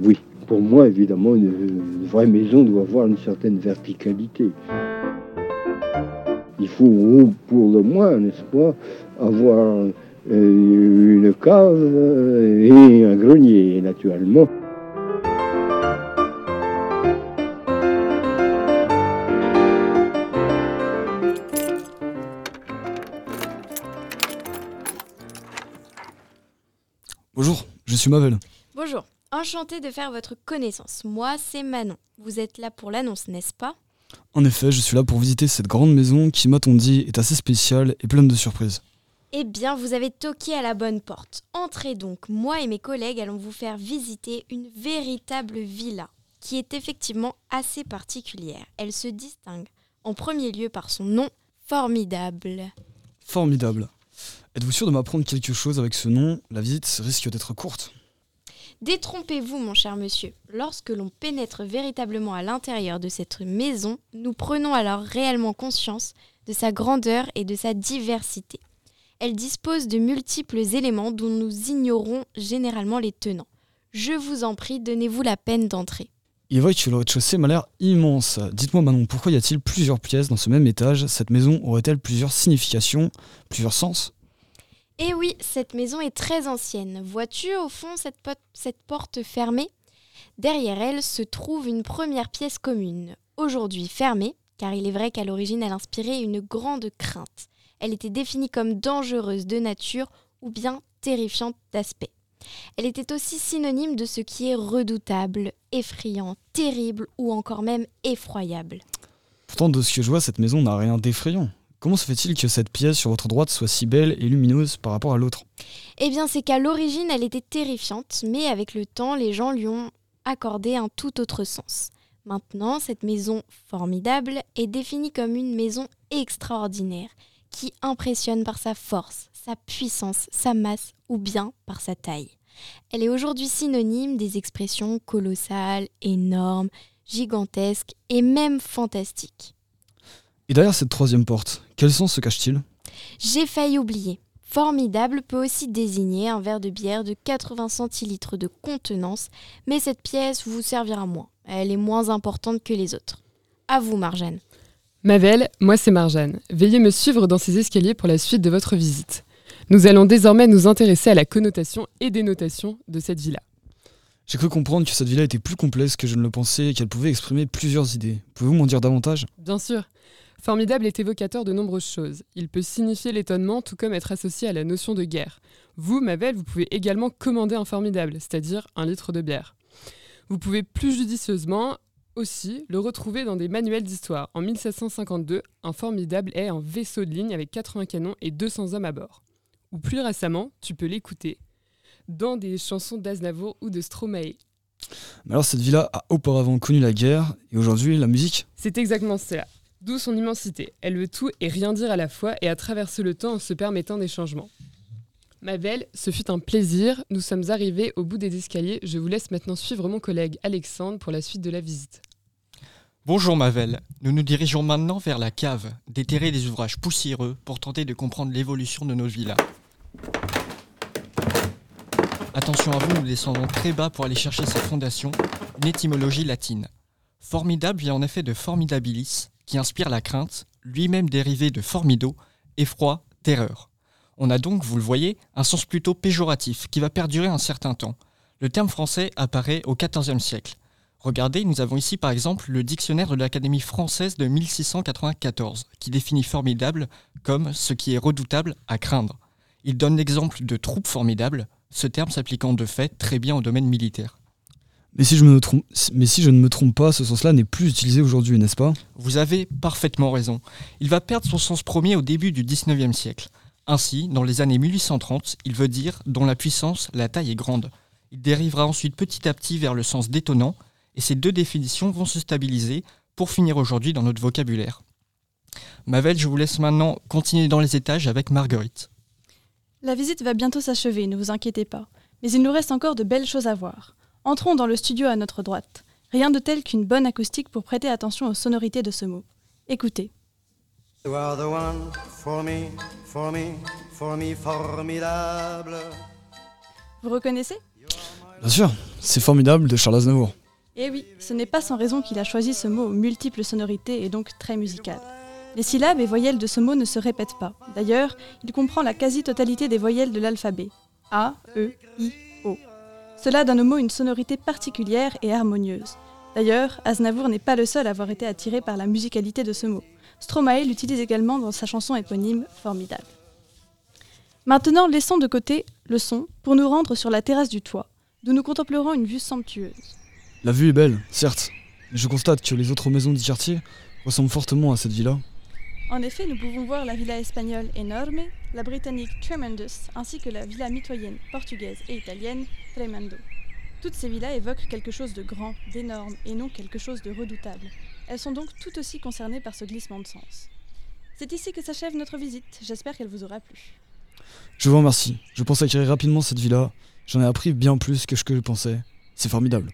Oui, pour moi, évidemment, une, vraie maison doit avoir une certaine verticalité. Il faut, pour le moins, n'est-ce pas, avoir euh, une cave et un grenier, naturellement. Bonjour, je suis Mavel. Bonjour, enchanté de faire votre connaissance. Moi, c'est Manon. Vous êtes là pour l'annonce, n'est-ce pas? En effet, je suis là pour visiter cette grande maison qui, m'a-t-on dit, est assez spéciale et pleine de surprises. Eh bien, vous avez toqué à la bonne porte. Entrez donc, moi et mes collègues allons vous faire visiter une véritable villa, qui est effectivement assez particulière. Elle se distingue en premier lieu par son nom formidable. Formidable. Êtes-vous sûr de m'apprendre quelque chose avec ce nom? La visite risque d'être courte. Détrompez-vous, mon cher monsieur. Lorsque l'on pénètre véritablement à l'intérieur de cette maison, nous prenons alors réellement conscience de sa grandeur et de sa diversité. Elle dispose de multiples éléments dont nous ignorons généralement les tenants. Je vous en prie, donnez-vous la peine d'entrer. Il est vrai que le rez-de-chaussée m'a l'air immense. Dites-moi Manon, pourquoi y a-t-il plusieurs pièces dans ce même étage? Cette maison aurait-elle plusieurs significations, plusieurs sens? Eh oui, cette maison est très ancienne. Vois-tu au fond cette, cette porte fermée? Derrière elle se trouve une première pièce commune, aujourd'hui fermée, car il est vrai qu'à l'origine elle inspirait une grande crainte. Elle était définie comme dangereuse de nature ou bien terrifiante d'aspect. Elle était aussi synonyme de ce qui est redoutable, effrayant, terrible ou encore même effroyable. Pourtant, de ce que je vois, cette maison n'a rien d'effrayant. Comment se fait-il que cette pièce sur votre droite soit si belle et lumineuse par rapport à l'autre? Eh bien, c'est qu'à l'origine, elle était terrifiante, mais avec le temps, les gens lui ont accordé un tout autre sens. Maintenant, cette maison formidable est définie comme une maison extraordinaire, qui impressionne par sa force, sa puissance, sa masse ou bien par sa taille. Elle est aujourd'hui synonyme des expressions colossales, énormes, gigantesques et même fantastiques. Et derrière cette troisième porte, quel sens se cache-t-il? J'ai failli oublier. Formidable peut aussi désigner un verre de bière de 80 centilitres de contenance, mais cette pièce vous servira moins. Elle est moins importante que les autres. À vous, Marjane. Mavel, moi c'est Marjane. Veuillez me suivre dans ces escaliers pour la suite de votre visite. Nous allons désormais nous intéresser à la connotation et dénotation de cette villa. J'ai cru comprendre que cette villa était plus complexe que je ne le pensais et qu'elle pouvait exprimer plusieurs idées. Pouvez-vous m'en dire davantage? Bien sûr. Formidable est évocateur de nombreuses choses. Il peut signifier l'étonnement tout comme être associé à la notion de guerre. Vous, Mavel, vous pouvez également commander un formidable, c'est-à-dire un litre de bière. Vous pouvez plus judicieusement aussi le retrouver dans des manuels d'histoire. En 1752, un formidable est un vaisseau de ligne avec 80 canons et 200 hommes à bord. Ou plus récemment, tu peux l'écouter dans des chansons d'Aznavour ou de Stromae. Mais alors cette villa a auparavant connu la guerre et aujourd'hui la musique? C'est exactement cela. D'où son immensité. Elle veut tout et rien dire à la fois et a traversé le temps en se permettant des changements. Ma belle, ce fut un plaisir. Nous sommes arrivés au bout des escaliers. Je vous laisse maintenant suivre mon collègue Alexandre pour la suite de la visite. Bonjour Mavel, nous nous dirigeons maintenant vers la cave, déterrer des ouvrages poussiéreux pour tenter de comprendre l'évolution de nos villas. Attention à vous, nous descendons très bas pour aller chercher cette fondation, une étymologie latine. Formidable vient en effet de formidabilis, qui inspire la crainte, lui-même dérivé de formido, effroi, terreur. On a donc, vous le voyez, un sens plutôt péjoratif qui va perdurer un certain temps. Le terme français apparaît au XIVe siècle. Regardez, nous avons ici par exemple le dictionnaire de l'Académie française de 1694, qui définit formidable comme ce qui est redoutable à craindre. Il donne l'exemple de troupe formidable, ce terme s'appliquant de fait très bien au domaine militaire. Mais si, je me trompe, mais si je ne me trompe pas, ce sens-là n'est plus utilisé aujourd'hui, n'est-ce pas? Vous avez parfaitement raison. Il va perdre son sens premier au début du XIXe siècle. Ainsi, dans les années 1830, il veut dire dont la puissance, la taille est grande. Il dérivera ensuite petit à petit vers le sens détonnant, et ces deux définitions vont se stabiliser pour finir aujourd'hui dans notre vocabulaire. Mavel, je vous laisse maintenant continuer dans les étages avec Marguerite. La visite va bientôt s'achever, ne vous inquiétez pas. Mais il nous reste encore de belles choses à voir. Entrons dans le studio à notre droite. Rien de tel qu'une bonne acoustique pour prêter attention aux sonorités de ce mot. Écoutez. You are the one for me, for me, for me formidable. Vous reconnaissez? Bien sûr, c'est formidable de Charles Aznavour. Eh oui, ce n'est pas sans raison qu'il a choisi ce mot aux multiples sonorités et donc très musical. Les syllabes et voyelles de ce mot ne se répètent pas. D'ailleurs, il comprend la quasi-totalité des voyelles de l'alphabet. A, E, I, O. Cela donne au mot une sonorité particulière et harmonieuse. D'ailleurs, Aznavour n'est pas le seul à avoir été attiré par la musicalité de ce mot. Stromae l'utilise également dans sa chanson éponyme Formidable. Maintenant, laissons de côté le son pour nous rendre sur la terrasse du toit, d'où nous contemplerons une vue somptueuse. La vue est belle, certes, mais je constate que les autres maisons du quartier ressemblent fortement à cette villa. En effet, nous pouvons voir la villa espagnole Enorme, la britannique Tremendous, ainsi que la villa mitoyenne portugaise et italienne Tremendo. Toutes ces villas évoquent quelque chose de grand, d'énorme, et non quelque chose de redoutable. Elles sont donc tout aussi concernées par ce glissement de sens. C'est ici que s'achève notre visite, j'espère qu'elle vous aura plu. Je vous remercie. Je pense acquérir rapidement cette villa. J'en ai appris bien plus que ce que je pensais. C'est formidable.